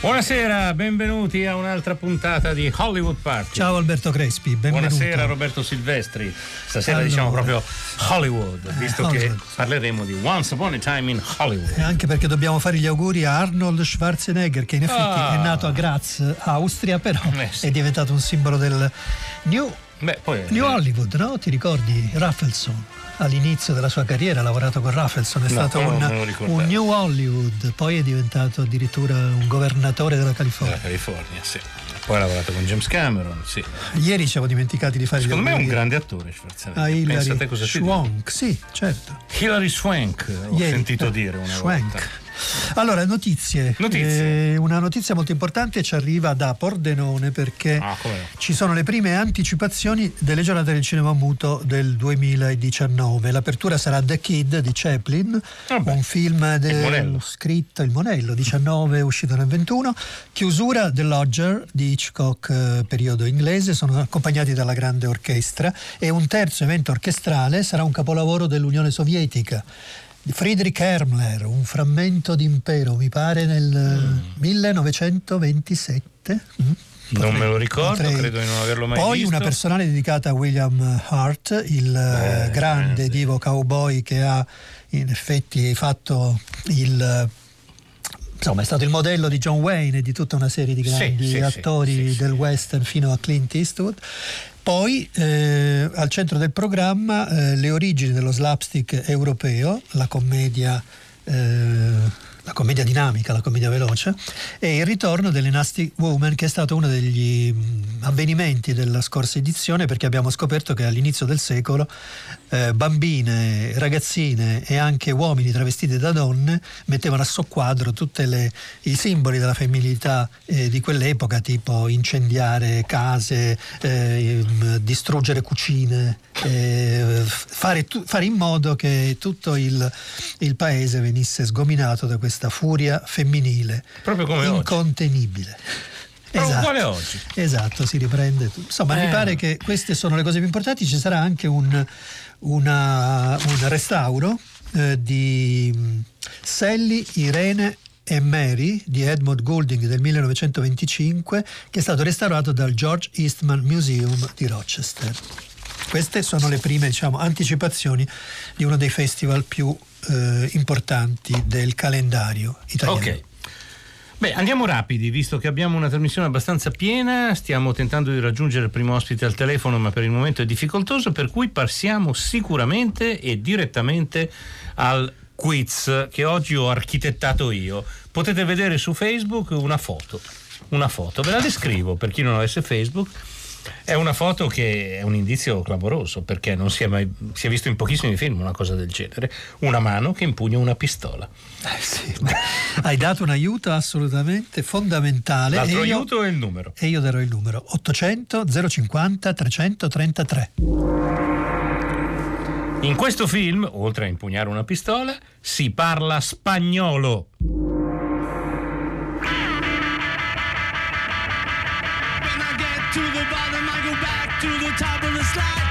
Buonasera, benvenuti a un'altra puntata di Hollywood Party. Ciao Alberto Crespi, benvenuto. Buonasera Roberto Silvestri. Stasera Allora. diciamo proprio Hollywood, visto che Hollywood. parleremo di Once Upon a Time in Hollywood. E anche perché dobbiamo fare gli auguri a Arnold Schwarzenegger, che in effetti Ah. è nato a Graz, Austria, però Eh, sì. è diventato un simbolo del New, Beh, poi New eh, Hollywood, no? Ti ricordi? Raffelson. All'inizio della sua carriera ha lavorato con Raffelson, è No, stato un, un New Hollywood, poi è diventato addirittura un governatore della California. della California, sì. Poi ha lavorato con James Cameron, sì. Ieri ci siamo dimenticati di fare Secondo me è un grande attore Schwarzenegger. a Pensa a Hilary. Swank, sì, certo. Hilary Swank, ho Ieri. sentito dire una Schwank. volta. Allora, notizie. Notizie. Eh, una notizia molto importante ci arriva da Pordenone perché Ah, ci sono le prime anticipazioni delle giornate del cinema muto del 2019. L'apertura sarà The Kid di Chaplin, Vabbè. un film de- Il scritto Il Monello 19, uscito nel 21. Chiusura The Lodger di Hitchcock, eh, periodo inglese, sono accompagnati dalla grande orchestra e un terzo evento orchestrale sarà un capolavoro dell'Unione Sovietica. Friedrich Hermler, un frammento d'impero, mi pare nel eh, 1927. Mm? Non me lo ricordo, Potrei- credo di non averlo mai Poi visto. una personale dedicata a William Hart, il eh, grande eh, divo cowboy che ha in effetti fatto il insomma è stato il modello di John Wayne e di tutta una serie di grandi sì, sì, attori sì. del western fino a Clint Eastwood. Poi eh, al centro del programma eh, le origini dello slapstick europeo, la commedia, eh, la commedia dinamica, la commedia veloce, e il ritorno delle Nasty Woman, che è stato uno degli mh, avvenimenti della scorsa edizione, perché abbiamo scoperto che all'inizio del secolo eh, bambine, ragazzine e anche uomini travestiti da donne mettevano a soqquadro tutti i simboli della femminilità eh, di quell'epoca, tipo incendiare case, eh, m, distruggere cucine, eh, fare, tu- fare in modo che tutto il, il paese venisse sgominato da questa furia femminile come oggi. Proprio uguale oggi. Esatto, si riprende. Insomma, Eh. mi pare che queste sono le cose più importanti. Ci sarà anche un, una- un restauro eh, di Sally, Irene e Mary di Edmund Goulding del 1925 che è stato restaurato dal George Eastman Museum di Rochester. Queste sono le prime diciamo, anticipazioni di uno dei festival più eh, importanti del calendario italiano. Ok. Beh, andiamo rapidi, visto che abbiamo una trasmissione abbastanza piena, stiamo tentando di raggiungere il primo ospite al telefono, ma per il momento è difficoltoso, per cui passiamo sicuramente e direttamente al quiz che oggi ho architettato io. Potete vedere su Facebook una foto, una foto, ve la descrivo per chi non avesse Facebook. È una foto che è un indizio clamoroso perché non si è mai si è visto in pochissimi film una cosa del genere. Una mano che impugna una pistola. Eh sì, hai dato un aiuto assolutamente fondamentale. L'altro io, aiuto è il numero. E io darò il numero 800 050 333. In questo film, oltre a impugnare una pistola, si parla spagnolo. Slide.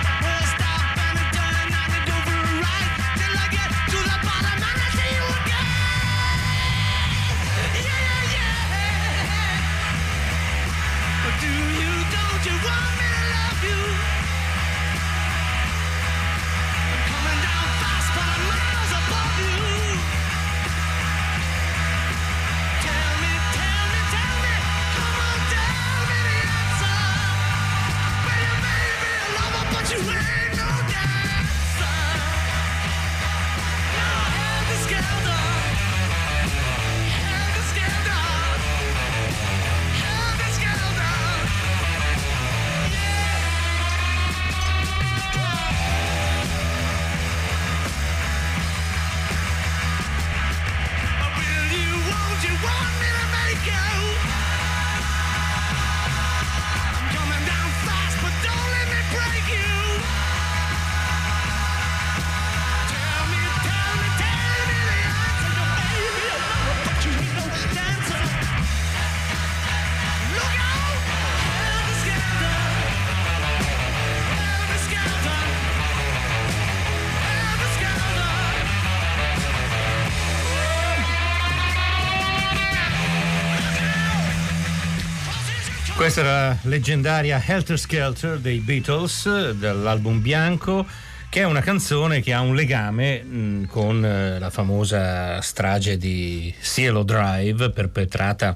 Questa era la leggendaria Helter Skelter dei Beatles dall'album Bianco che è una canzone che ha un legame mh, con eh, la famosa strage di Cielo Drive perpetrata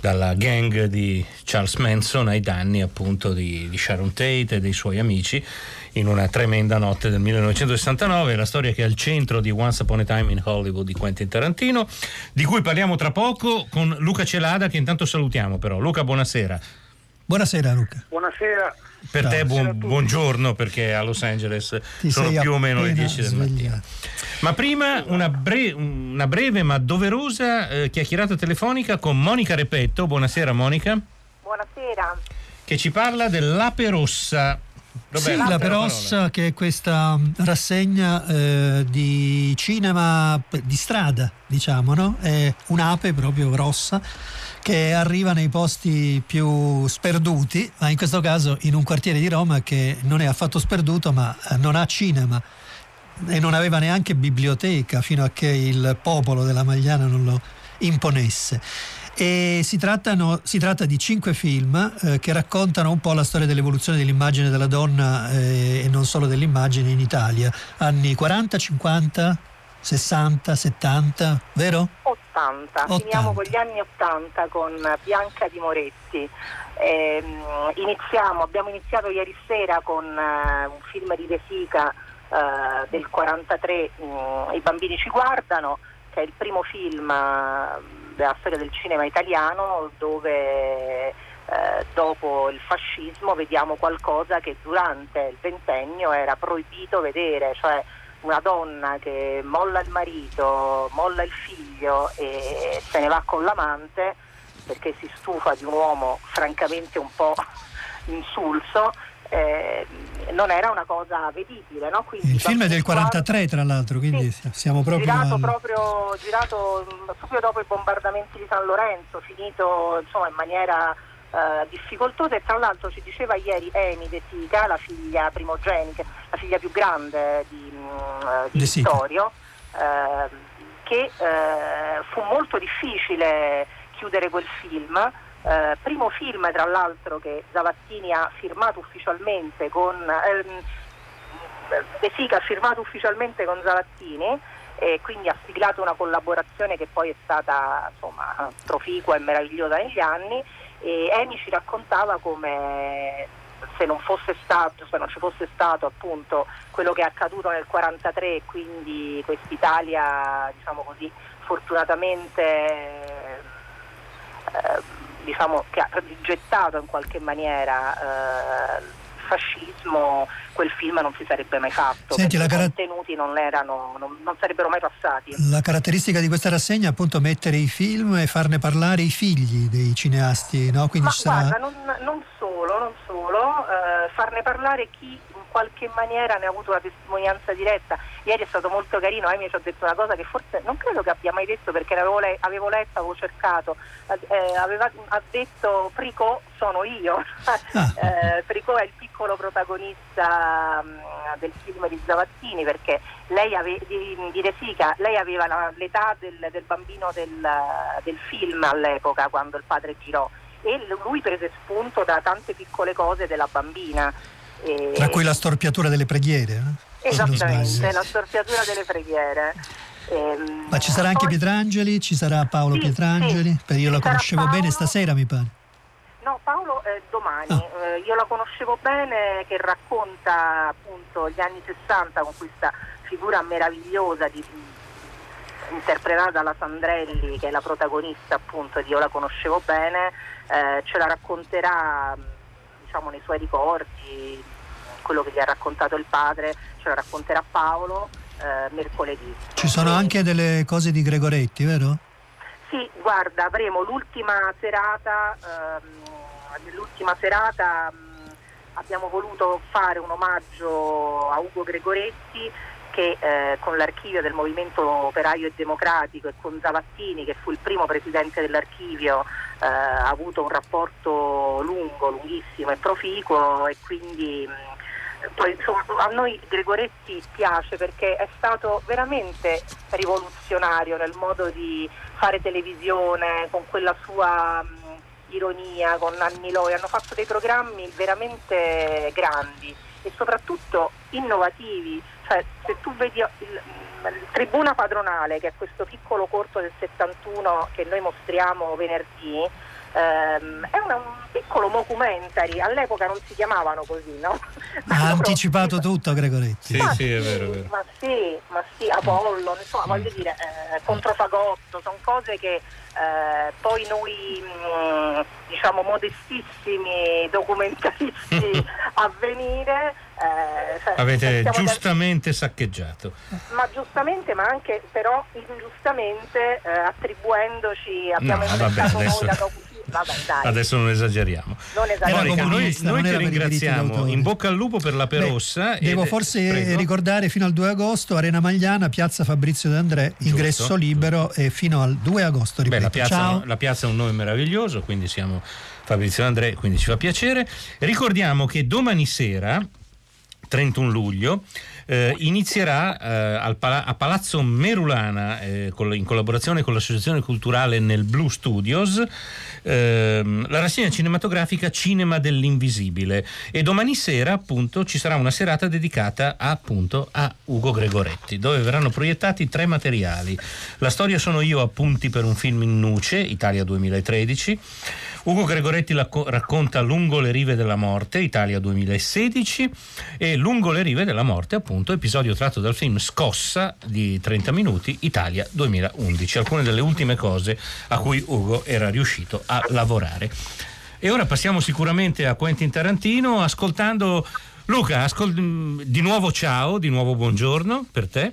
dalla gang di Charles Manson ai danni appunto di, di Sharon Tate e dei suoi amici in una tremenda notte del 1969, la storia che è al centro di Once Upon a Time in Hollywood di Quentin Tarantino, di cui parliamo tra poco con Luca Celada che intanto salutiamo però. Luca, buonasera. Buonasera Luca. Buonasera. Per Ciao. te buon- buongiorno perché a Los Angeles Ti sono più o meno le appena 10 del mattino. Ma prima una, bre- una breve ma doverosa eh, chiacchierata telefonica con Monica Repetto. Buonasera Monica, Buonasera. che ci parla dell'Ape Rossa. Sì, Roberto, la la Perossa che è questa mh, rassegna eh, di cinema di strada, diciamo, no? È un'ape proprio rossa che arriva nei posti più sperduti, ma in questo caso in un quartiere di Roma che non è affatto sperduto, ma eh, non ha cinema e non aveva neanche biblioteca fino a che il popolo della Magliana non lo imponesse. Si, trattano- si tratta di cinque film eh, che raccontano un po' la storia dell'evoluzione dell'immagine della donna eh, e non solo dell'immagine in Italia, anni 40, 50, 60, 70, vero? 80. 80. Finiamo con gli anni 80 con Bianca di Moretti. Ehm, iniziamo, abbiamo iniziato ieri sera con eh, un film di De Sica eh, del 43, mm, I bambini ci guardano, che è il primo film eh, della storia del cinema italiano dove eh, dopo il fascismo vediamo qualcosa che durante il ventennio era proibito vedere, cioè una donna che molla il marito, molla il figlio e se ne va con l'amante perché si stufa di un uomo francamente un po' insulso, eh, non era una cosa vedibile. No? Quindi Il film è del Bambini 43 tra l'altro, quindi Sì. siamo proprio... girato, al- proprio, girato mh, subito dopo i bombardamenti di San Lorenzo, finito insomma, in maniera eh, difficoltosa e tra l'altro ci diceva ieri Amy De Sica, la figlia primogenica, la figlia più grande di, mh, di De Sica. Vittorio, eh, che eh, fu molto difficile chiudere quel film. Eh, primo film tra l'altro che Zavattini ha firmato ufficialmente con ehm, De Sica ha firmato ufficialmente con Zavattini e quindi ha siglato una collaborazione che poi è stata insomma, proficua e meravigliosa negli anni e Amy ci raccontava come se non stato, se non ci fosse stato appunto quello che è accaduto nel 43 e quindi quest'Italia diciamo così fortunatamente eh, diciamo che ha rigettato in qualche maniera eh, fascismo, quel film non si sarebbe mai fatto, Senti, i cara- contenuti non, erano, non, non sarebbero mai passati. La caratteristica di questa rassegna è appunto mettere i film e farne parlare i figli dei cineasti, no? Quindi Ma sarà... guarda, non, non solo, non solo, eh, farne parlare chi qualche maniera ne ha avuto la testimonianza diretta. Ieri è stato molto carino, Amy ci ha detto una cosa che forse non credo che abbia mai detto perché l'avevo le- avevo letto, avevo cercato, eh, aveva, ha detto Pricò sono io, Ah. eh, è il piccolo protagonista mh, del film di Zavattini perché lei ave- di, di De Sica, lei aveva la- l'età del, del bambino del, del film all'epoca quando il padre girò e lui prese spunto da tante piccole cose della bambina. E- Tra cui la storpiatura delle preghiere. eh? Esattamente, la storpiatura delle preghiere. Ehm, Ma ci sarà anche Pietrangeli, ci sarà Paolo Sì, Pietrangeli, sì. perché io sarà conoscevo bene Paolo. stasera mi pare. No, Paolo eh, domani, Ah. Eh, io la conoscevo bene che racconta appunto gli anni 60 con questa figura meravigliosa di, interpretata dalla Sandrelli che è la protagonista appunto di Io la conoscevo bene, eh, ce la racconterà diciamo nei suoi ricordi, quello che gli ha raccontato il padre, ce la racconterà Paolo eh, mercoledì. Ci sono anche delle cose di Gregoretti, vero? sì, guarda, avremo l'ultima serata, ehm, nell'ultima serata mh, abbiamo voluto fare un omaggio a Ugo Gregoretti che eh, con l'archivio del Movimento Operaio e Democratico e con Zavattini che fu il primo presidente dell'archivio eh, ha avuto un rapporto lungo, lunghissimo e proficuo e quindi mh, poi insomma, a noi Gregoretti piace perché è stato veramente rivoluzionario nel modo di fare televisione con quella sua mh, ironia, con Anni Loi, hanno fatto dei programmi veramente grandi e soprattutto innovativi. Cioè, se tu vedi il, il Tribuna Padronale, che è questo piccolo corto del 71 che noi mostriamo venerdì, ehm, è una- un piccolo documentary, all'epoca non si chiamavano così, no? Ha anticipato tutto Gregoretti. Sì, ma sì, è vero, è vero. Ma sì, ma sì, Apollo, insomma, voglio dire, eh, Controfagotto, sono cose che eh, poi noi, mh, diciamo, modestissimi documentaristi a venire... eh, cioè, Avete stiamo da- giustamente saccheggiato. ma giustamente, ma anche però ingiustamente eh, attribuendoci abbiamo No, vabbè, inventato adesso- noi la docu- Vabbè, dai, Adesso non esageriamo. non Era esageriamo. Monica, noi, noi non ti era ringraziamo. In bocca al lupo per la Beh, Perossa. devo ed- forse prego. ricordare fino al 2 agosto Arena Magliana, Piazza Fabrizio De André, ingresso Giusto. libero e fino al 2 agosto, Beh, ripeto. la, piazza, Ciao. la piazza è un nome meraviglioso, quindi siamo Fabrizio André, quindi ci fa piacere. Ricordiamo che domani sera, 31 luglio, eh, inizierà eh, al Pala- a Palazzo Merulana, eh, con- in collaborazione con l'Associazione Culturale nel Blue Studios, ehm, la rassegna cinematografica Cinema dell'Invisibile. E domani sera, appunto, ci sarà una serata dedicata appunto a Ugo Gregoretti, dove verranno proiettati tre materiali. La storia sono io, appunti per un film in nuce, Italia 2013. Ugo Gregoretti racconta Lungo le rive della morte, Italia 2016, e Lungo le rive della morte, appunto, episodio tratto dal film Scossa di 30 minuti, Italia 2011. Alcune delle ultime cose a cui Ugo era riuscito a lavorare. E ora passiamo sicuramente a Quentin Tarantino ascoltando Luca, ascol- di nuovo ciao, di nuovo buongiorno per te.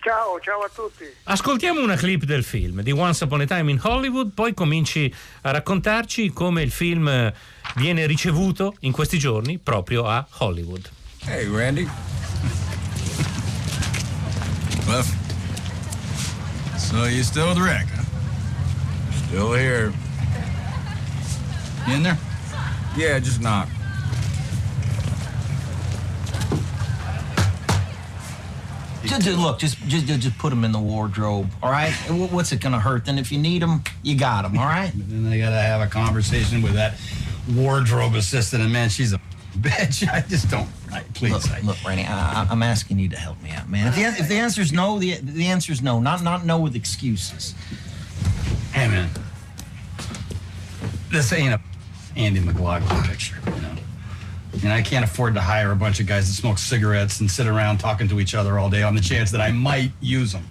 Ciao, ciao a tutti. Ascoltiamo una clip del film di Once Upon a Time in Hollywood, poi cominci a raccontarci come il film eh, viene ricevuto in questi giorni proprio a Hollywood. Hey, Randy. Cliff. So you still with Rick? huh? Still here. You in there? Yeah, just knock. Just, just- look, just, just just put them in the wardrobe, all right? What's it gonna hurt? Then if you need them, you got them, all right? Then they gotta have a conversation with that wardrobe assistant, and man, she's a bitch. I just don't. I, please, Look, I, look, Randy, I, I'm asking you to help me out, man. If the, if the answer's no, the the answer's no. Not not no with excuses. hey man, this ain't a Andy McLaughlin picture, you know. And I can't afford to hire a bunch of guys that smoke cigarettes and sit around talking to each other all day on the chance that I might use them.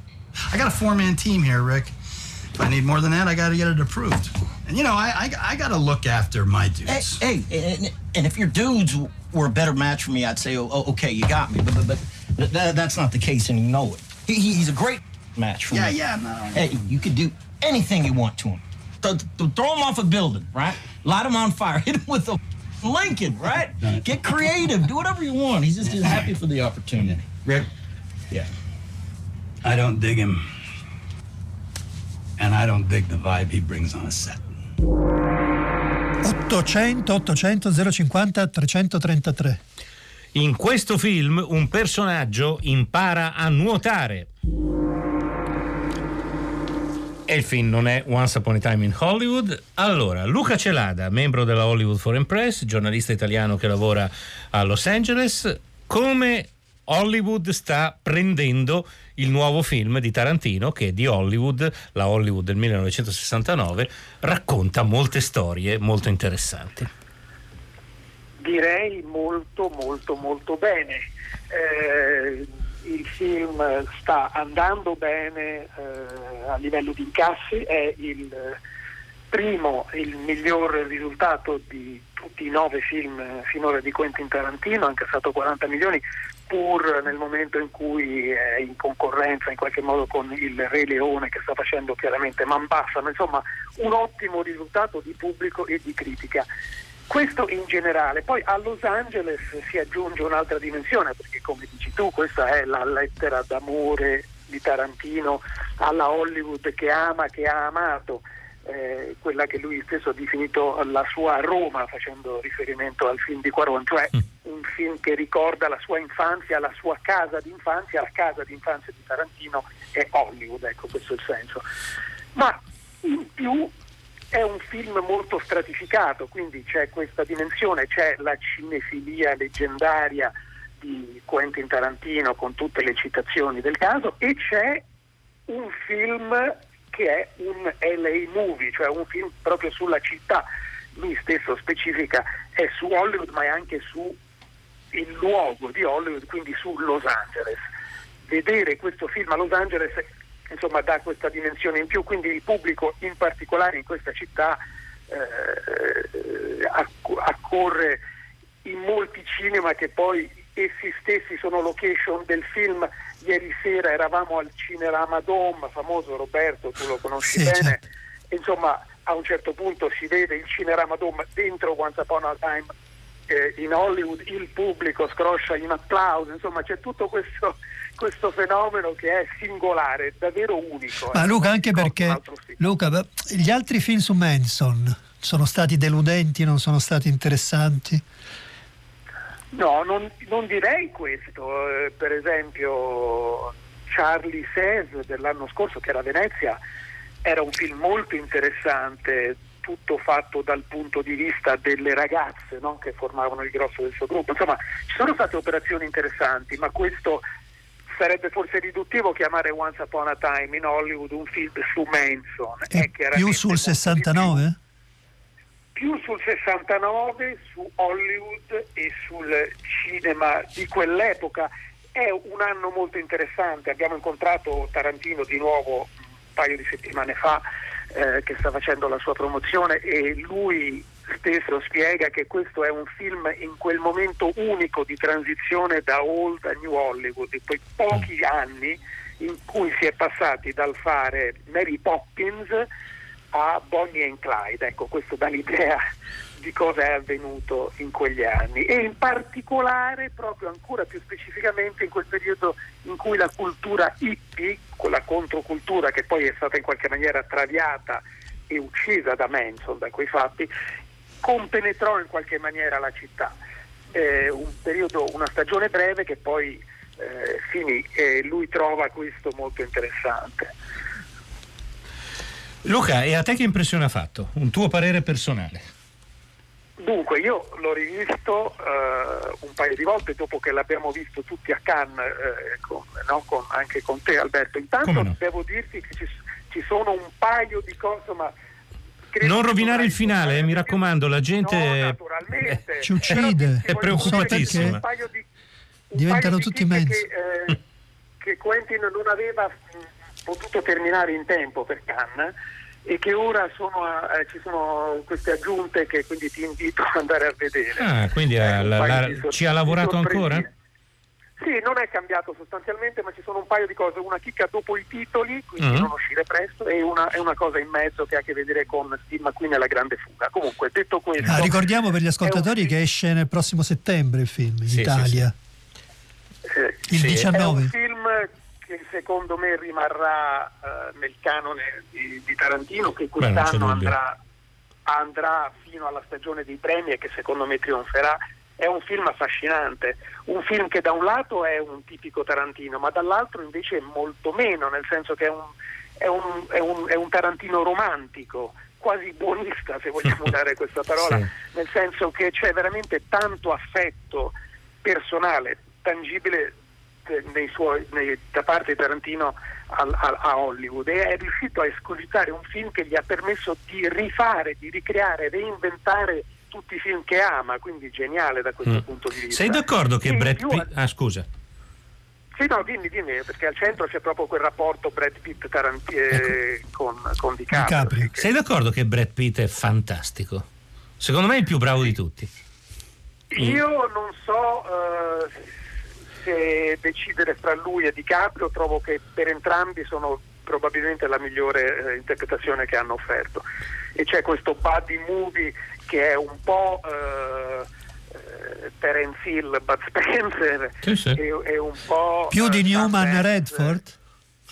I got a four-man team here, Rick. If I need more than that, I got to get it approved. And you know, I I, I got to look after my dudes. hey, hey and, and if your dudes were a better match for me, I'd say, oh, oh, okay, you got me. But but, but that, that's not the case, and you know it. He, he- he's a great match for Yeah, me. Yeah, yeah, no. Hey, you could do anything you want to him. Th- th- throw him off a building, right? Light him on fire. Hit him with a Lincoln, right? Get creative. Do whatever you want. He's just, happy for the opportunity. Rick? Yeah. I don't dig him. And I don't dig the vibe he brings on a set. 800 800 050 333. In questo film un personaggio impara a nuotare. E il film non è Once Upon a Time in Hollywood. Allora, Luca Celada, membro della Hollywood Foreign Press, giornalista italiano che lavora a Los Angeles, come Hollywood sta prendendo il nuovo film di Tarantino che di Hollywood, la Hollywood del 1969, racconta molte storie molto interessanti. Direi molto molto molto bene. Eh, il film sta andando bene eh, a livello di incassi, è il primo, il miglior risultato di tutti i nove film finora di Quentin Tarantino, ha incassato 40 milioni, pur nel momento in cui è in concorrenza in qualche modo con il Re Leone che sta facendo chiaramente man bassano, insomma un ottimo risultato di pubblico e di critica. Questo in generale, poi a Los Angeles si aggiunge un'altra dimensione, perché come dici tu, questa è la lettera d'amore di Tarantino alla Hollywood che ama, che ha amato, eh, quella che lui stesso ha definito la sua Roma, facendo riferimento al film di Quaron, cioè un film che ricorda la sua infanzia, la sua casa d'infanzia, la casa d'infanzia di Tarantino è Hollywood, ecco questo è il senso. Ma in più è un film molto stratificato, quindi c'è questa dimensione, c'è la cinefilia leggendaria di Quentin Tarantino con tutte le citazioni del caso e c'è un film che è un LA movie, cioè un film proprio sulla città. Lui stesso specifica è su Hollywood ma è anche su il luogo di Hollywood, quindi su Los Angeles. Vedere questo film a Los Angeles insomma, dà questa dimensione in più, quindi il pubblico in particolare in questa città eh, acc- accorre in molti cinema che poi essi stessi sono location del film. Ieri sera eravamo al Cinerama Dome, famoso Roberto, tu lo conosci Sì, bene. certo. Insomma, a un certo punto si vede il Cinerama Dome dentro Once Upon a Time eh, in Hollywood, il pubblico scroscia in applauso, insomma c'è tutto questo, questo fenomeno che è singolare, davvero unico. Ma eh. Luca, anche perché. Luca, gli altri film su Manson sono stati deludenti, non sono stati interessanti? No, non, non direi questo. Eh, per esempio Charlie Says dell'anno scorso, che era a Venezia, era un film molto interessante, tutto fatto dal punto di vista delle ragazze no? che formavano il grosso del suo gruppo. Insomma, ci sono state operazioni interessanti, ma questo sarebbe forse riduttivo chiamare Once Upon a Time in Hollywood un film su Manson. E chiaramente più sul molto di più. 69? più sul 69, su Hollywood e sul cinema di quell'epoca. È un anno molto interessante, abbiamo incontrato Tarantino di nuovo un paio di settimane fa eh, che sta facendo la sua promozione e lui stesso spiega che questo è un film in quel momento unico di transizione da old a new Hollywood, di quei pochi anni in cui si è passati dal fare Mary Poppins a Bonnie and Clyde. Ecco, questo dà l'idea di cosa è avvenuto in quegli anni e in particolare proprio ancora più specificamente in quel periodo in cui la cultura hippie, quella controcultura che poi è stata in qualche maniera traviata e uccisa da Manson, da quei fatti, compenetrò in qualche maniera la città. Eh, un periodo, una stagione breve che poi eh, finì e lui trova questo molto interessante. Luca, e a te che impressione ha fatto? Un tuo parere personale? Dunque, io l'ho rivisto eh, un paio di volte dopo che l'abbiamo visto tutti a Cannes, eh, con- no, con- anche con te Alberto. Intanto no? devo dirti che ci, ci sono un paio di cose, ma... credo Non rovinare il finale, eh, mi raccomando, la gente... No, naturalmente. Ci uccide. È preoccupatissima. che un paio di- un Diventano paio di tutti mezzi. Che, eh, che Quentin non aveva mh, potuto terminare in tempo per Cannes e che ora sono a- eh, ci sono queste aggiunte che quindi ti invito ad andare a vedere. Ah, quindi Eh, un la- la- ci ha lavorato sorpresine. ancora? Sì, non è cambiato sostanzialmente, ma ci sono un paio di cose, una chicca dopo i titoli, quindi Mhm. non uscire presto, e una, e una cosa in mezzo che ha a che vedere con Steve McQueen e la grande fuga. Comunque, detto questo... Ah, ricordiamo per gli è un ascoltatori film- che esce nel prossimo settembre il film in Sì, sì, Italia. eh, Il Sì, È 19. un film che secondo me rimarrà eh, nel canone di, di Tarantino, che Beh, quest'anno dubbio. andrà, andrà fino alla stagione dei premi e che secondo me trionferà. È un film affascinante, un film che da un lato è un tipico Tarantino, ma dall'altro invece è molto meno, nel senso che è un, è un- è un- è un Tarantino romantico, quasi buonista se vogliamo usare questa parola, Sì. nel senso che c'è veramente tanto affetto personale, tangibile nei suoi- nei- da parte di Tarantino al- a, a Hollywood e è riuscito a escogitare un film che gli ha permesso di rifare, di ricreare, reinventare tutti i film che ama, quindi geniale da questo Mm. punto di vista. Sei d'accordo che E Brad più- Pitt... Ah, scusa. Sì, no, dimmi, dimmi, perché al centro c'è proprio quel rapporto Brad Pitt Taranti- eh, con, con DiCaprio. DiCaprio. Sei d'accordo che Brad Pitt è fantastico? Secondo me è il più bravo di tutti. Io non so eh, se decidere fra lui e DiCaprio, trovo che per entrambi sono probabilmente la migliore eh, interpretazione che hanno offerto. E c'è questo buddy movie che è un po' eh, eh, Terence Hill, Bud Spencer, Sì, sì. E, e un po'... Più di eh, Newman Mendes, Redford?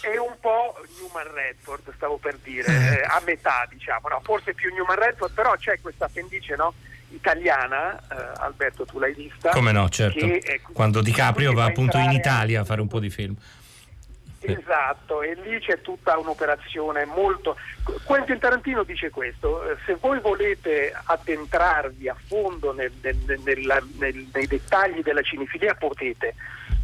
e un po' Newman Redford, stavo per dire, Eh. eh, a metà diciamo, no? forse più Newman Redford, però c'è questa appendice no? italiana, eh, Alberto tu l'hai vista. Come no, certo. che è- Quando DiCaprio va appunto in Italia a fare un po' di film. Esatto, e lì c'è tutta un'operazione molto... Quentin Tarantino dice questo, eh, se voi volete addentrarvi a fondo nel- nel- nella- nel- nei dettagli della cinefilia potete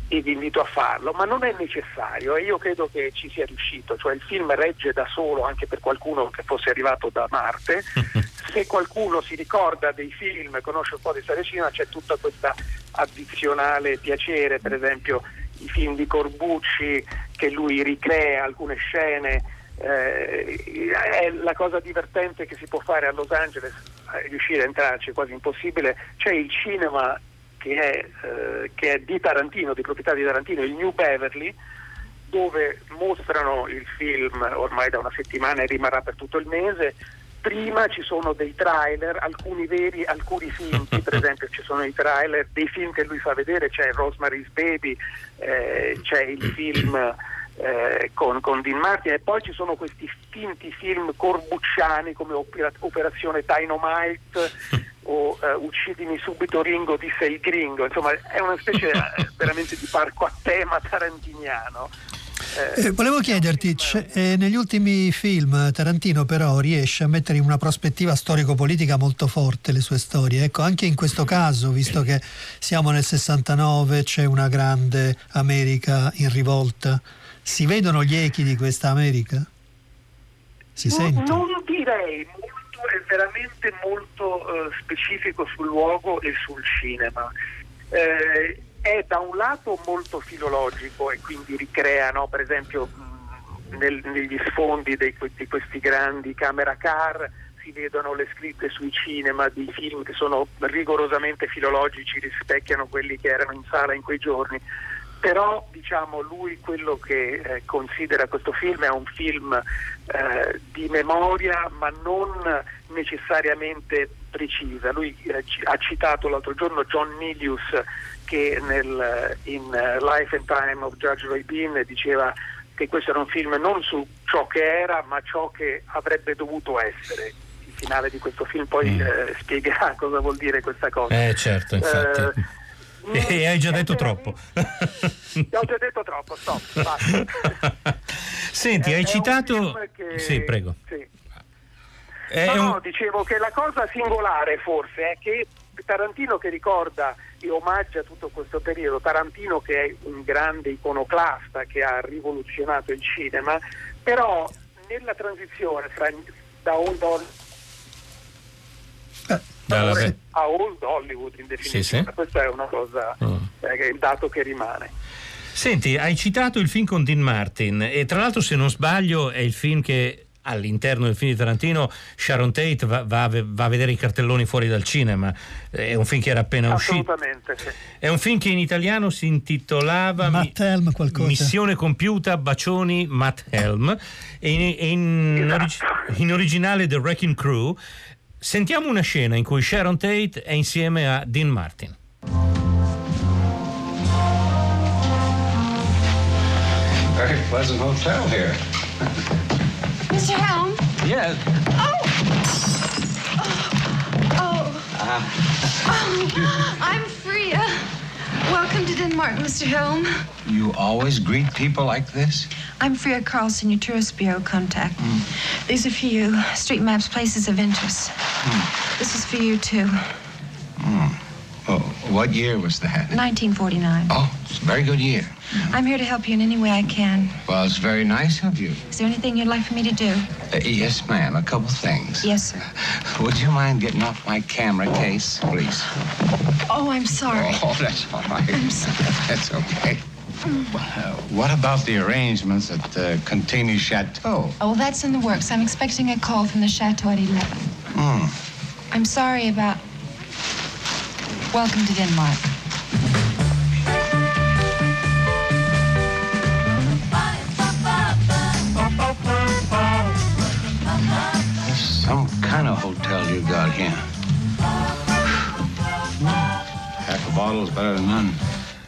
e vi invito a farlo, ma non è necessario e io credo che ci sia riuscito, cioè il film regge da solo anche per qualcuno che fosse arrivato da Marte, se qualcuno si ricorda dei film, conosce un po' di storia cinema, c'è tutta questa addizionale piacere, per esempio i film di Corbucci che lui ricrea alcune scene. eh, è la cosa divertente che si può fare a Los Angeles, riuscire a entrarci è quasi impossibile. C'è il cinema che è, eh, che è di Tarantino, di proprietà di Tarantino, il New Beverly, dove mostrano il film ormai da una settimana e rimarrà per tutto il mese. Prima ci sono dei trailer, alcuni veri, alcuni finti, per esempio ci sono i trailer dei film che lui fa vedere, c'è Rosemary's Baby, eh, c'è il film eh, con, con Dean Martin e poi ci sono questi finti film corbucciani come Opera- Operazione Dynamite o eh, Uccidimi subito Ringo di Sei Gringo, insomma è una specie eh, veramente di parco a tema tarantiniano. Eh, volevo chiederti, eh, negli ultimi film Tarantino però riesce a mettere in una prospettiva storico-politica molto forte le sue storie. Ecco, anche in questo caso, visto che siamo nel 69, c'è una grande America in rivolta, si vedono gli echi di questa America? Si non, sente? non direi, molto, è veramente molto eh, specifico sul luogo e sul cinema. Eh, è da un lato molto filologico e quindi ricrea, no, per esempio, nel- negli sfondi dei- di questi grandi camera car si vedono le scritte sui cinema di film che sono rigorosamente filologici, rispecchiano quelli che erano in sala in quei giorni. Però diciamo lui quello che eh, considera questo film è un film eh, di memoria ma non necessariamente precisa. Lui eh, ha citato l'altro giorno John Milius che nel, in eh, Life and Time of Judge Roy Bean diceva che questo era un film non su ciò che era ma ciò che avrebbe dovuto essere. Il finale di questo film poi eh, spiegherà cosa vuol dire questa cosa. Eh certo, infatti. Eh, E hai già detto troppo. Ti ho già detto troppo, stop, basta. Senti, È- hai è citato... che- Sì, prego. sì. No, un- no, dicevo che la cosa singolare forse è che Tarantino che ricorda e omaggia tutto questo periodo, Tarantino che è un grande iconoclasta che ha rivoluzionato il cinema, però nella transizione fra, da Old Hollywood Dalla ve- a Old Hollywood in definitiva, Sì, sì. questa è una cosa, Mm. eh, che è il dato che rimane. Senti, hai citato il film con Dean Martin e tra l'altro se non sbaglio è il film che all'interno del film di Tarantino Sharon Tate va, va va a vedere i cartelloni fuori dal cinema. È un film che era appena uscito. Assolutamente, sì. È un film che in italiano si intitolava Matt Helm qualcosa. Missione compiuta, bacioni, Matt Helm e in, e in origi- in originale The Wrecking Crew. Sentiamo una scena in cui Sharon Tate è insieme a Dean Martin. Very pleasant hotel here. Mr. Helm? Yes. Oh! Oh, uh-huh. oh, I'm Freya. Welcome to Denmark, Mr. Helm. You always greet people like this? I'm Freya Carlson, your tourist bureau contact. Hmm. These are for you. Street maps, places of interest. Hmm. This is for you, too. Hmm. Oh, what year was that? 1949. Oh, it's a very good year. I'm here to help you in any way I can. Well, it's very nice of you. Is there anything you'd like for me to do? Uh, yes, ma'am, a couple things. Yes, sir. Would you mind getting off my camera case, please? Oh, I'm sorry. Oh, that's all right. I'm sorry. That's okay. Uh, what about the arrangements at uh, Contini Chateau? Oh, well, that's in the works. I'm expecting a call from the chateau at 11. Hmm. I'm sorry about. Welcome to Denmark. Some kind of hotel you got here. Half a bottle is better than none.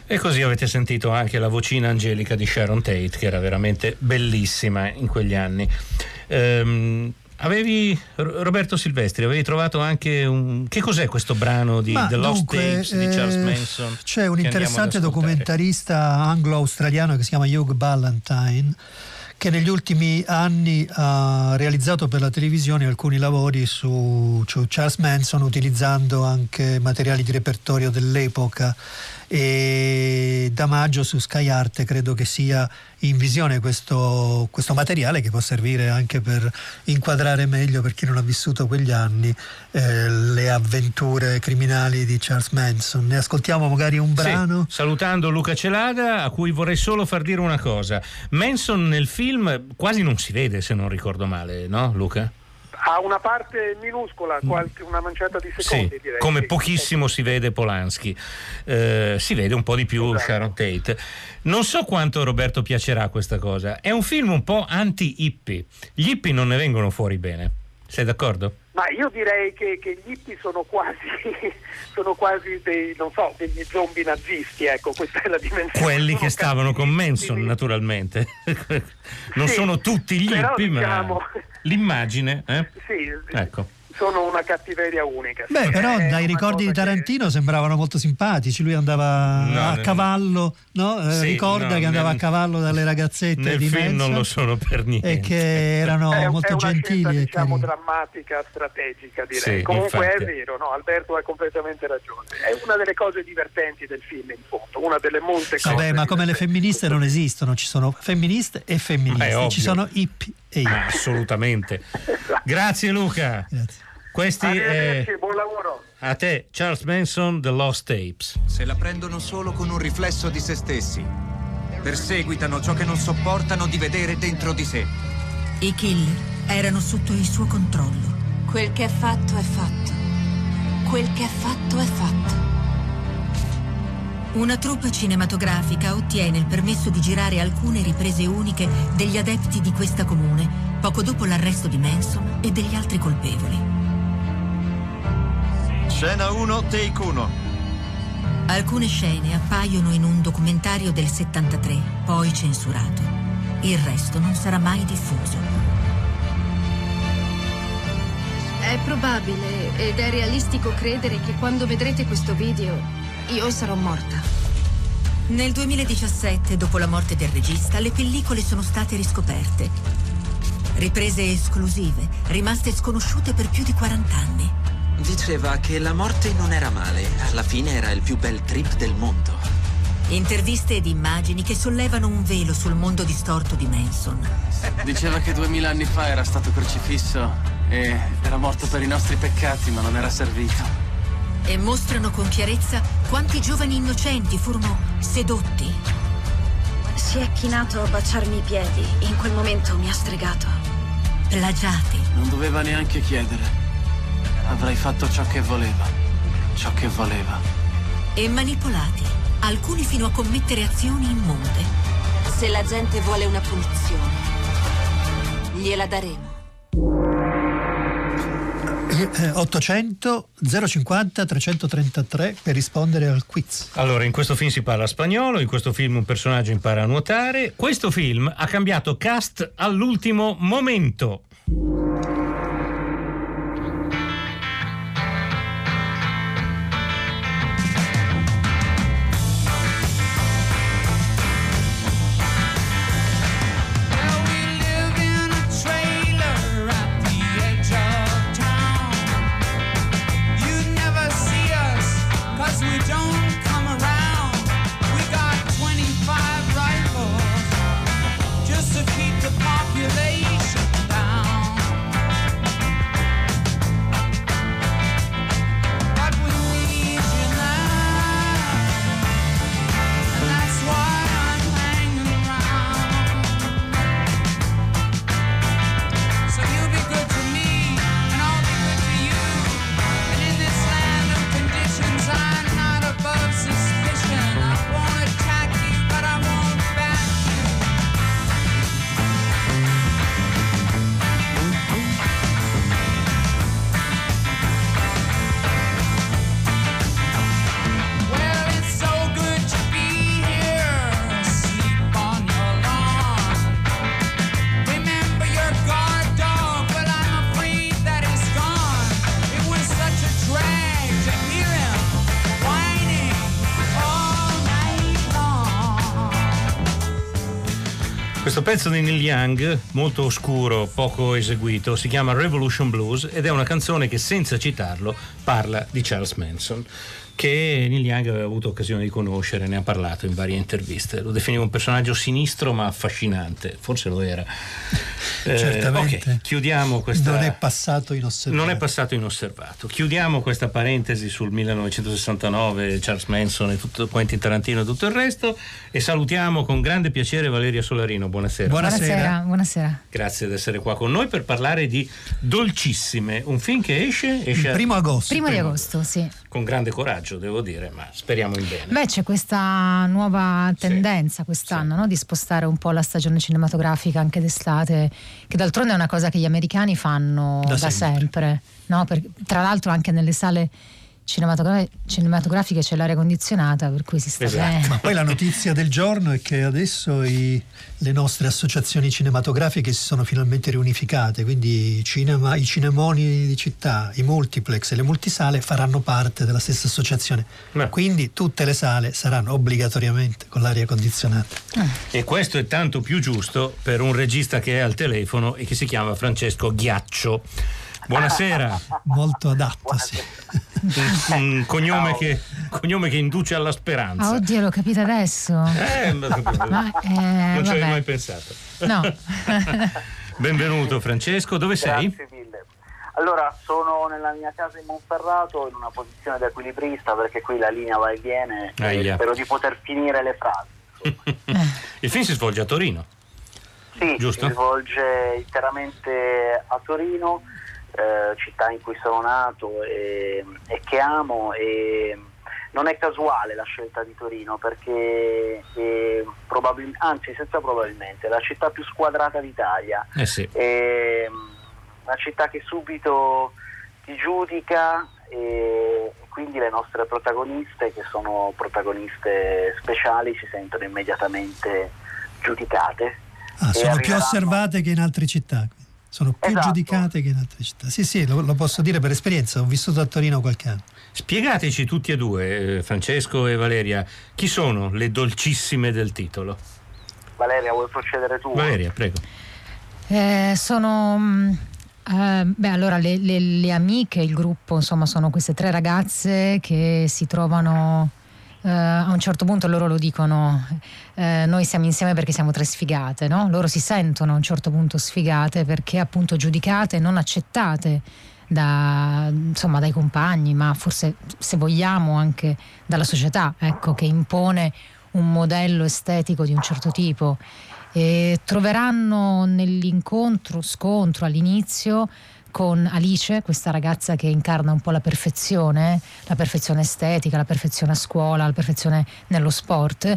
E così avete sentito anche la vocina angelica di Sharon Tate, che era veramente bellissima in quegli anni. Ehm, Avevi, Ro- Roberto Silvestri, avevi trovato anche un... Che cos'è questo brano di Ma The Lost dunque, Tapes di Charles eh, Manson? C'è un interessante documentarista anglo-australiano che si chiama Hugh Ballantine che negli ultimi anni ha realizzato per la televisione alcuni lavori su, su Charles Manson utilizzando anche materiali di repertorio dell'epoca e da maggio su Sky Arte credo che sia in visione questo, questo materiale che può servire anche per inquadrare meglio per chi non ha vissuto quegli anni eh, le avventure criminali di Charles Manson. Ne ascoltiamo magari un Sì, brano? salutando Luca Celada, a cui vorrei solo far dire una cosa. Manson nel film quasi non si vede, se non ricordo male, no, Luca? Ha una parte minuscola, qualche, una manciata di secondi Sì, direi. come pochissimo si vede Polanski, Eh, si vede un po' di più Esatto. Sharon Tate. Non so quanto Roberto piacerà questa cosa. È un film un po' anti-hippie. Gli hippie non ne vengono fuori bene. Sei d'accordo? Ma io direi che, che gli hippie sono quasi, sono quasi dei, non so, degli zombie nazisti, ecco, questa è la dimensione. Quelli Sono che stavano con Manson, cattivissimi. naturalmente. non Sì, sono tutti gli hippie, diciamo- ma l'immagine. eh? Sì, Ecco. Sono una cattiveria unica. Beh, però È dai ricordi di Tarantino sembravano molto simpatici. Lui andava No, a cavallo, no? Eh, Sì, ricorda no, che andava nel- a cavallo dalle ragazzette Nel di film non Manson lo sono per niente. e che erano È, molto è una gentili. scelta, e diciamo, carini. drammatica, strategica, direi. Sì, Comunque infatti. è vero, no, Alberto ha completamente ragione. È una delle cose divertenti del film, in fondo, una delle molte cose. Vabbè, ma come le femministe non esistono, ci sono femministe e è femministe, ci sono hippie e hippie. Assolutamente. Grazie Luca. Grazie. Questi Arrivederci, è buon lavoro. a te Charles Manson The Lost Tapes. Se la prendono solo con un riflesso di se stessi. Perseguitano ciò che non sopportano di vedere dentro di sé. I killer erano sotto il suo controllo. Quel che è fatto è fatto. Quel che è fatto è fatto. Una troupe cinematografica ottiene il permesso di girare alcune riprese uniche degli adepti di questa comune, poco dopo l'arresto di Manson e degli altri colpevoli. Scena 1, take 1. Alcune scene appaiono in un documentario del 73, poi censurato. Il resto non sarà mai diffuso. È probabile ed è realistico credere che quando vedrete questo video io sarò morta. Nel 2017, dopo la morte del regista, le pellicole sono state riscoperte. Riprese esclusive, rimaste sconosciute per più di 40 anni. Diceva che la morte non era male, alla fine era il più bel trip del mondo. Interviste ed immagini che sollevano un velo sul mondo distorto di Manson. Diceva che duemila anni fa era stato crocifisso e era morto per i nostri peccati, ma non era servito. E mostrano con chiarezza quanti giovani innocenti furono sedotti. Si è chinato a baciarmi i piedi. In quel momento mi ha stregato. Plagiati. Non doveva neanche chiedere. Avrei fatto ciò che voleva. Ciò che voleva. E manipolati, alcuni fino a commettere azioni immonde. Se la gente vuole una punizione, gliela daremo. Eh, 800 050 333 per rispondere al quiz. Allora, in questo film si parla spagnolo, in questo film un personaggio impara a nuotare. Questo film ha cambiato cast all'ultimo momento. Questo pezzo di Neil Young, molto oscuro, poco eseguito, si chiama Revolution Blues ed è una canzone che senza citarlo parla di Charles Manson che Neil Young aveva avuto occasione di conoscere, ne ha parlato in varie interviste. Lo definiva un personaggio sinistro ma affascinante, forse lo era. Eh, Certamente. ok, chiudiamo questa. Non è passato inosservato. Non è passato inosservato. Chiudiamo questa parentesi sul 1969, Charles Manson e tutto Quentin Tarantino e tutto il resto e salutiamo con grande piacere Valeria Solarino. Buonasera. Buonasera. Buonasera. Grazie di essere qua con noi per parlare di Dolcissime, un film che esce, esce primo agosto. Primo di agosto, sì. con grande coraggio, devo dire, ma speriamo in bene. Beh, c'è questa nuova tendenza quest'anno no? di spostare un po' la stagione cinematografica anche d'estate, che d'altronde è una cosa che gli americani fanno Da da, sempre. sempre. no? Per- tra l'altro anche nelle sale cinematogra- cinematografiche c'è l'aria condizionata, per cui si sta Esatto. bene. Ma poi la notizia del giorno è che adesso i- le nostre associazioni cinematografiche si sono finalmente riunificate, quindi i cinema- i cinemoni di città, i multiplex e le multisale faranno parte della stessa associazione. Quindi tutte le sale saranno obbligatoriamente con l'aria condizionata. E questo è tanto più giusto per un regista che è al telefono e che si chiama Francesco Ghiaccio. Buonasera. Molto adatto, sì. Un, un cognome, che, cognome che induce alla speranza. Ah, oddio, l'ho capito adesso. Eh, ma- Ma, eh, non ci vabbè. mai pensato. No. Benvenuto Francesco, dove sei? Grazie mille. Allora, sono nella mia casa in Monferrato in una posizione da equilibrista perché qui la linea va e viene e spero di poter finire le frasi. Il film si svolge a Torino. Sì, Giusto? si svolge interamente a Torino, eh, città in cui sono nato e, e che amo e non è casuale la scelta di Torino perché è probabil- anzi senza probabilmente è la città più squadrata d'Italia. Eh sì. È una città che subito ti giudica e quindi le nostre protagoniste, che sono protagoniste speciali, si sentono immediatamente giudicate. Ah, E sono più osservate che in altre città. Sono più Esatto. giudicate che in altre città. Sì, sì, lo, lo posso dire per esperienza, ho vissuto a Torino qualche anno. Spiegateci tutti e due, eh, Francesco e Valeria, chi sono le dolcissime del titolo? Valeria, vuoi procedere tu? Valeria, prego. Eh, sono. eh, beh, allora le, le- le amiche, il gruppo, insomma, sono queste tre ragazze che si trovano. Eh, a un certo punto loro lo dicono, eh, noi siamo insieme perché siamo tre sfigate, no? Loro si sentono a un certo punto sfigate perché appunto giudicate, non accettate da, insomma, dai compagni, ma forse se vogliamo anche dalla società, ecco, che impone un modello estetico di un certo tipo. E troveranno nell'incontro, scontro all'inizio con Alice, questa ragazza che incarna un po' la perfezione, la perfezione estetica, la perfezione a scuola, la perfezione nello sport.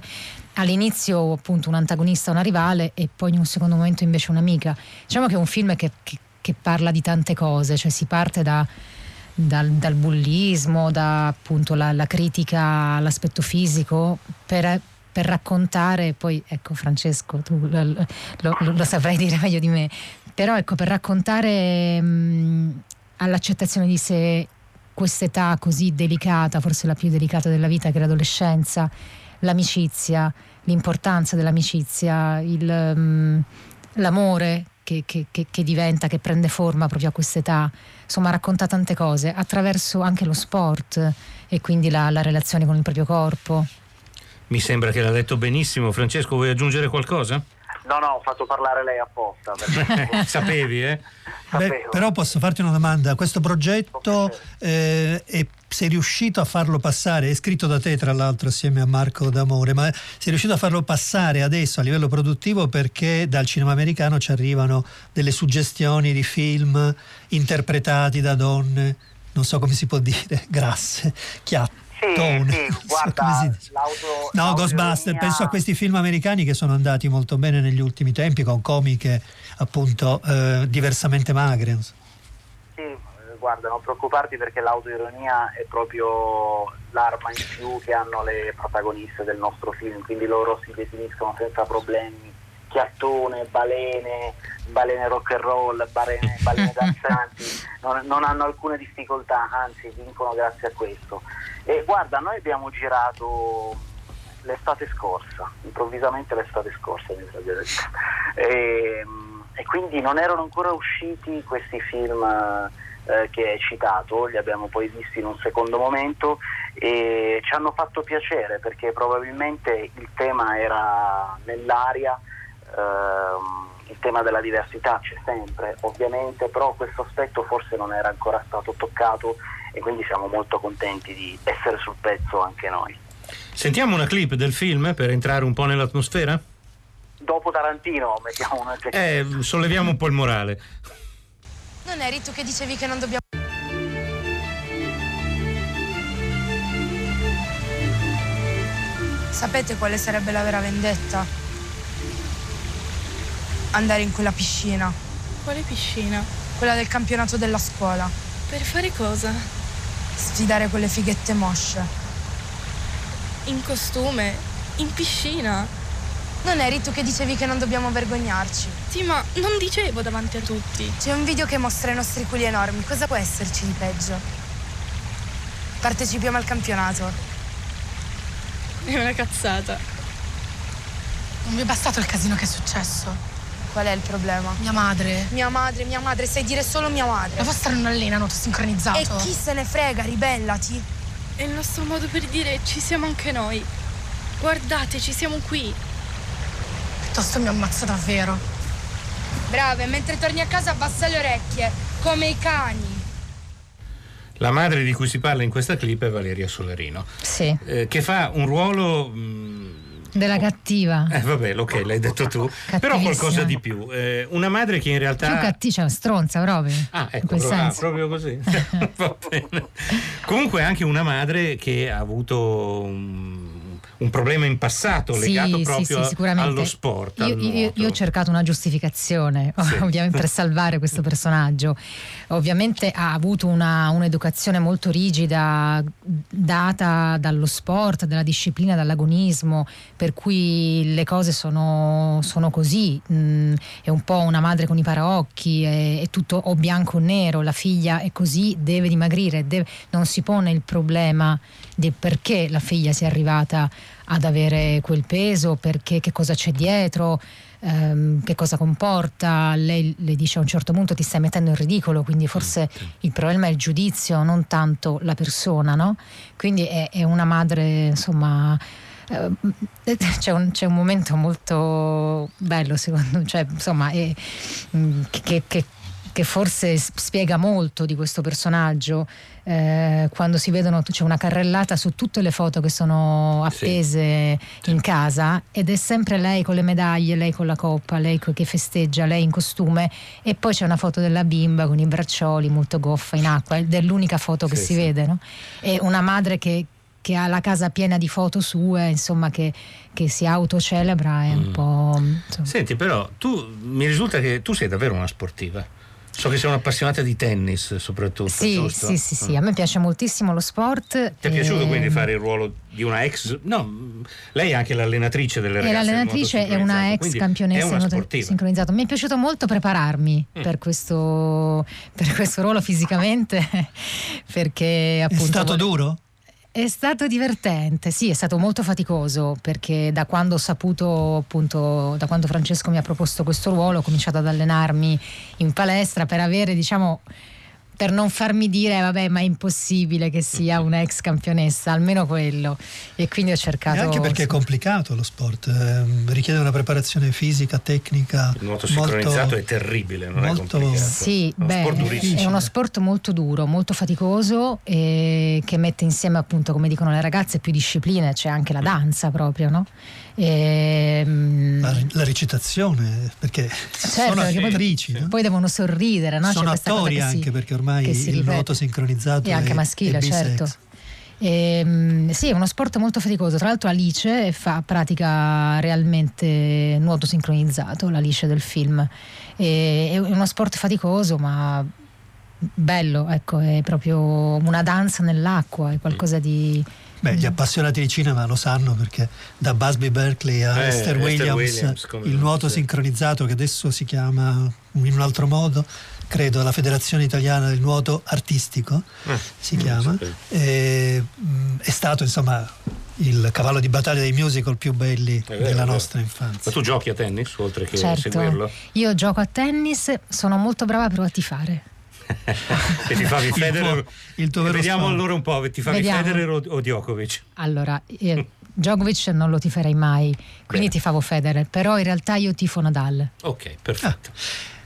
All'inizio appunto un antagonista, una rivale e poi in un secondo momento invece un'amica. Diciamo che è un film che, che- che parla di tante cose, cioè si parte da, dal, dal bullismo, da appunto la, la critica all'aspetto fisico per, per raccontare, poi ecco Francesco, tu lo, lo- lo- lo saprai dire meglio di me, però ecco per raccontare mh, all'accettazione di sé quest'età così delicata, forse la più delicata della vita che è l'adolescenza, l'amicizia, l'importanza dell'amicizia, il, mh, l'amore che, che- che- che diventa, che prende forma proprio a quest'età, insomma racconta tante cose attraverso anche lo sport e quindi la, la relazione con il proprio corpo. Mi sembra che l'ha detto benissimo. Francesco, vuoi aggiungere qualcosa? No, no, ho fatto parlare lei apposta. perché- Sapevi, eh? Beh, però posso farti una domanda, questo progetto eh, è- sei riuscito a farlo passare, è scritto da te tra l'altro assieme a Marco D'Amore, ma sei riuscito a farlo passare adesso a livello produttivo perché dal cinema americano ci arrivano delle suggestioni di film interpretati da donne, non so come si può dire, grasse, chiatte. Sì, Tone. sì, guarda, dice? l'auto... No, Ghostbuster, penso a questi film americani che sono andati molto bene negli ultimi tempi con comiche appunto eh, diversamente magre. so. Sì, guarda, non preoccuparti perché l'autoironia è proprio l'arma in più che hanno le protagoniste del nostro film, quindi loro si definiscono senza problemi chiattone, balene, balene rock and roll, balene, balene danzanti, non, non hanno alcune difficoltà, anzi vincono grazie a questo. E guarda, noi abbiamo girato l'estate scorsa, improvvisamente l'estate scorsa mi sa e, e quindi non erano ancora usciti questi film eh, che hai citato, li abbiamo poi visti in un secondo momento e ci hanno fatto piacere perché probabilmente il tema era nell'aria, ehm, il tema della diversità c'è sempre ovviamente, però questo aspetto forse non era ancora stato toccato e quindi siamo molto contenti di essere sul pezzo anche noi. Sentiamo una clip del film per entrare un po' nell'atmosfera? Dopo Tarantino mettiamo una Eh, solleviamo un po' il morale. Non eri tu che dicevi che non dobbiamo... Sapete quale sarebbe la vera vendetta? Andare in quella piscina. Quale piscina? Quella del campionato della scuola. Per fare cosa? Sfidare quelle fighette mosce. In costume? In piscina? Non eri tu che dicevi che non dobbiamo vergognarci? Sì, ma non dicevo davanti a tutti. C'è un video che mostra i nostri culi enormi. Cosa può esserci di peggio? Partecipiamo al campionato. È una cazzata. Non vi è bastato il casino che è successo? Qual è il problema? Mia madre. Mia madre, mia madre, sai dire solo mia madre. La vostra non allena noto sincronizzato. E chi se ne frega, ribellati. È il nostro modo per dire ci siamo anche noi. Guardate, ci siamo qui. Piuttosto mi ammazza davvero. Brave, mentre torni a casa abbassa le orecchie, come i cani. La madre di cui si parla in questa clip è Valeria Solerino, Sì, eh, che fa un ruolo... mh, della cattiva. eh, vabbè, ok, l'hai detto tu, però qualcosa di più. Eh, una madre che in realtà... Più cattiva, cioè stronza proprio. Ah, in ecco, quel pro- ah, senso. proprio così. Comunque anche una madre che ha avuto un, un problema in passato Sì, legato sì, proprio sì, sicuramente. allo sport. Io, al io- io ho cercato una giustificazione, ovviamente, per salvare questo personaggio. Ovviamente ha avuto una- un'educazione molto rigida, data dallo sport, dalla disciplina, dall'agonismo, per cui le cose sono, sono così. Mm, è un po' una madre con i paraocchi, è, è tutto o bianco o nero, la figlia è così, deve dimagrire, deve- non si pone il problema di perché la figlia sia arrivata ad avere quel peso, perché che cosa c'è dietro, ehm, che cosa comporta. Lei le dice a un certo punto ti stai mettendo in ridicolo, quindi forse il problema è il giudizio, non tanto la persona, no? Quindi è, è una madre, insomma. eh, C'è un, c'è un momento molto bello, secondo me, cioè, insomma, è- mm, che, che- che forse spiega molto di questo personaggio. eh, quando si vedono, c'è una carrellata su tutte le foto che sono appese in casa ed è sempre lei con le medaglie, lei con la coppa, lei che festeggia, lei in costume e poi c'è una foto della bimba con i braccioli molto goffa in acqua ed è l'unica foto che Sì, si sì. vede. No? E una madre che, che ha la casa piena di foto sue, insomma, che, che si autocelebra è un Mm. po'. insomma. Senti, però tu mi risulta che tu sei davvero una sportiva. So che sei un'appassionata di tennis, soprattutto. Sì, giusto? sì, sì, sì, Mm. a me piace moltissimo lo sport. Ti è piaciuto e- quindi fare il ruolo di una ex? No, lei è anche l'allenatrice delle E ragazze. del l'allenatrice è una ex campionessa È di una sincronizzato. Mi è piaciuto molto prepararmi Mm. per, questo, per questo ruolo fisicamente, perché È appunto. stato vole- duro? È stato divertente, sì, è stato molto faticoso perché da quando ho saputo, appunto, da quando Francesco mi ha proposto questo ruolo, ho cominciato ad allenarmi in palestra per avere, diciamo, per non farmi dire, "Eh, vabbè, ma è impossibile che sia un'ex campionessa, almeno quello. E quindi ho cercato. E anche perché è complicato lo sport, ehm, richiede una preparazione fisica, tecnica. Il nuoto molto- sincronizzato è terribile, non molto- è complicato. Sì, È uno beh, sport è uno sport molto duro, molto faticoso e che mette insieme appunto, come dicono le ragazze, più discipline, c'è anche la danza proprio, no? E, mm, La, la recitazione, perché certo, sono perché poi- attrici, no? poi, devono sorridere, no? C'è sono cosa attori che si- anche perché ormai si il ripete. nuoto sincronizzato E anche è, maschile, è certo. Ehm, sì, è uno sport molto faticoso. Tra l'altro Alice fa, pratica realmente nuoto sincronizzato, l'Alice del film. E- è uno sport faticoso, ma bello, ecco, è proprio una danza nell'acqua, è qualcosa di... Beh, gli appassionati di cinema lo sanno perché da Busby Berkeley a Eh, Esther Williams, Williams, il nuoto sì. sincronizzato che adesso si chiama in un altro modo, credo la Federazione Italiana del Nuoto Artistico Eh, si chiama, e, mh, è stato insomma il cavallo di battaglia dei musical più belli vero, della nostra infanzia. Ma tu giochi a tennis oltre che certo. seguirlo? Io gioco a tennis, sono molto brava però a tifare. E ti favi Il Federer. tuo- il tuo vero Vediamo sport. allora un po', ti favi Vediamo. Federer o, o Djokovic? Allora, eh, Djokovic non lo tiferei mai, quindi tifavo Federer, però in realtà io tifo Nadal. Ok, perfetto.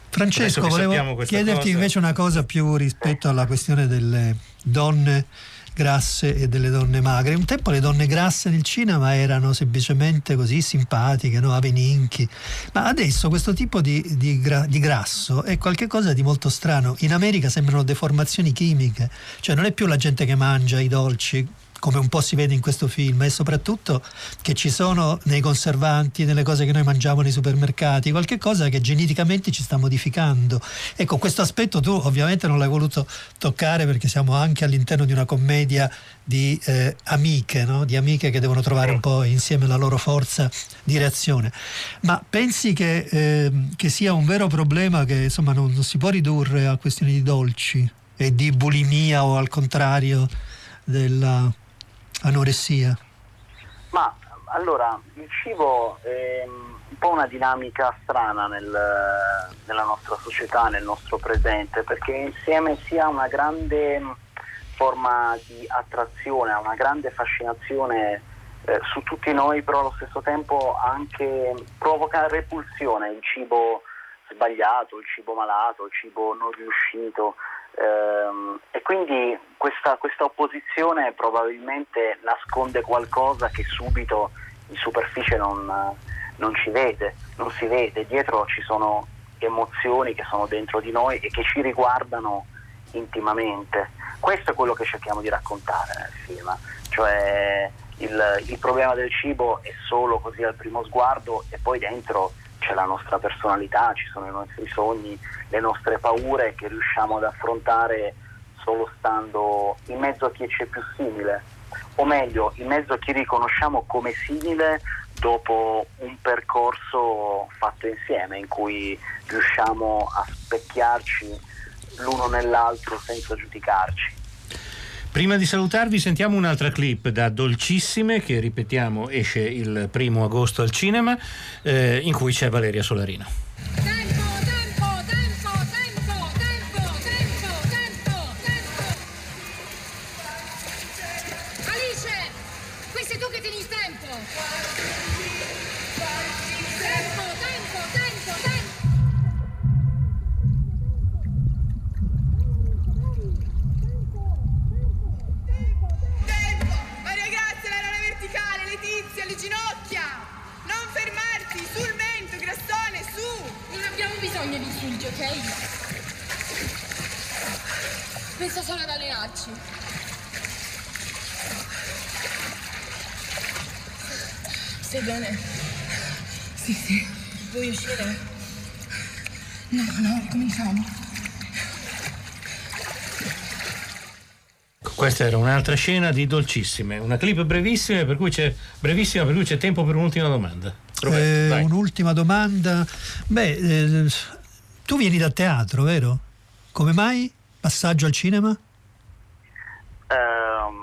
Francesco, che sappiamo volevo chiederti cosa- invece una cosa più rispetto alla questione delle donne grasse e delle donne magre. Un tempo le donne grasse nel cinema erano semplicemente così simpatiche, no? aveninchi, ma adesso questo tipo di, di gra- di grasso è qualcosa di molto strano. In America sembrano deformazioni chimiche, cioè non è più la gente che mangia i dolci come un po' si vede in questo film, e soprattutto che ci sono nei conservanti, nelle cose che noi mangiamo nei supermercati, qualche cosa che geneticamente ci sta modificando. Ecco, questo aspetto tu ovviamente non l'hai voluto toccare perché siamo anche all'interno di una commedia di eh, amiche, no? di amiche che devono trovare un po' insieme la loro forza di reazione. Ma pensi che, ehm, che sia un vero problema che insomma non, non si può ridurre a questioni di dolci e di bulimia o al contrario della anoressia? Ma allora, il cibo è un po' una dinamica strana nel- nella nostra società, nel nostro presente, perché insieme sia una grande forma di attrazione, ha una grande fascinazione eh, su tutti noi, però allo stesso tempo anche provoca repulsione, il cibo sbagliato, il cibo malato, il cibo non riuscito. Ehm, e quindi questa, questa opposizione probabilmente nasconde qualcosa che subito in superficie non, non ci vede, non si vede. Dietro ci sono emozioni che sono dentro di noi e che ci riguardano intimamente. Questo è quello che cerchiamo di raccontare nel film, cioè il, il problema del cibo è solo così al primo sguardo e poi dentro c'è la nostra personalità, ci sono i nostri sogni, le nostre paure che riusciamo ad affrontare solo stando in mezzo a chi ci è più simile, o meglio, in mezzo a chi riconosciamo come simile dopo un percorso fatto insieme in cui riusciamo a specchiarci l'uno nell'altro senza giudicarci. Prima di salutarvi sentiamo un'altra clip da Dolcissime che ripetiamo esce il primo agosto al cinema eh, in cui c'è Valeria Solarino. Bisogno di insulti, ok? Pensa solo ad allenarci. Stai bene? Sì, sì. Vuoi uscire? No, no, ricominciamo. Questa era un'altra scena di Dolcissime, una clip brevissima per cui c'è, brevissima per cui c'è tempo per un'ultima domanda. Roberto, Eh, un'ultima domanda. Beh, eh, tu vieni da teatro, vero? Come mai? Passaggio al cinema? Ehm,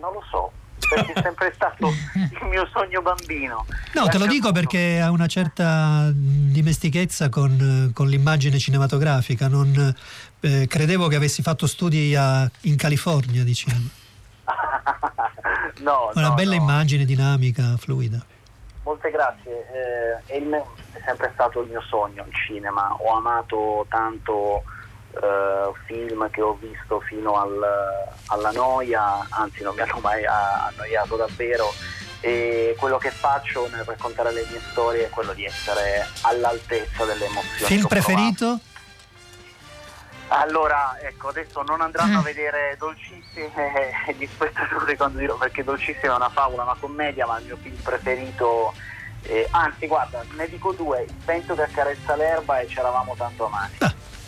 non lo so, perché è sempre stato il mio sogno bambino. No, te lo dico perché ha una certa dimestichezza con, con l'immagine cinematografica. Non, eh, credevo che avessi fatto studi a- in California, diciamo. No, Una no, bella no. immagine dinamica, fluida. Molte grazie, eh, è, il mio- è sempre stato il mio sogno il cinema, ho amato tanto eh, film che ho visto fino al- alla noia, anzi non mi hanno mai annoiato davvero e quello che faccio nel raccontare le mie storie è quello di essere all'altezza delle emozioni. Film ho provato. Allora, ecco, adesso non andranno a Mm. vedere Dolcissime eh, gli spettatori quando dirò perché Dolcissime è una favola, una commedia, ma il mio film preferito, eh, anzi guarda, ne dico due, Il vento che accarezza l'erba e C'eravamo tanto amati.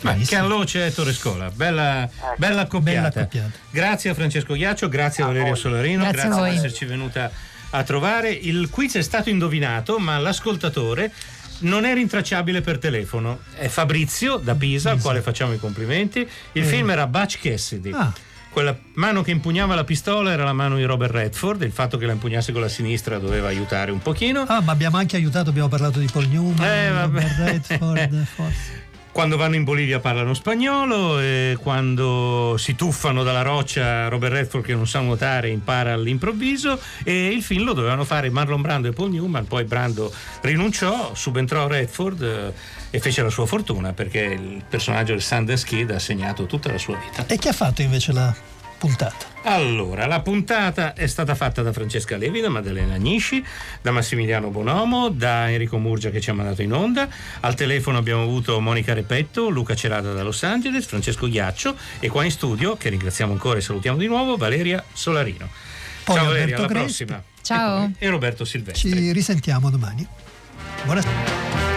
Ma Canloce e Torre Scola, bella, bella accoppiata. Grazie a Francesco Ghiaccio, grazie a Valerio Solarino, Grazie a grazie, voi. per esserci venuta a trovare. Il quiz è stato indovinato, ma l'ascoltatore non è rintracciabile per telefono. È Fabrizio da Pisa, al quale facciamo i complimenti. Il Eh. film era Butch Cassidy. Ah. quella mano che impugnava la pistola era la mano di Robert Redford, il fatto che la impugnasse con la sinistra doveva aiutare un pochino. Ah, ma abbiamo anche aiutato, abbiamo parlato di Paul Newman, Eh. Robert Redford, forse. Quando vanno in Bolivia parlano spagnolo e quando si tuffano dalla roccia Robert Redford che non sa nuotare impara all'improvviso e il film lo dovevano fare Marlon Brando e Paul Newman, poi Brando rinunciò, subentrò Redford eh, e fece la sua fortuna perché il personaggio del Sundance Kid ha segnato tutta la sua vita. E chi ha fatto invece la puntata? Allora, la puntata è stata fatta da Francesca Levi, da Maddalena Agnisci, da Massimiliano Bonomo, da Enrico Murgia che ci ha mandato in onda. Al telefono abbiamo avuto Monica Repetto, Luca Cerata da Los Angeles, Francesco Ghiaccio e qua in studio, che ringraziamo ancora e salutiamo di nuovo, Valeria Solarino. Poi Ciao Valeria, Alberto alla Crespi. prossima. Ciao. E Roberto Silvestri. Ci risentiamo domani. Buonasera.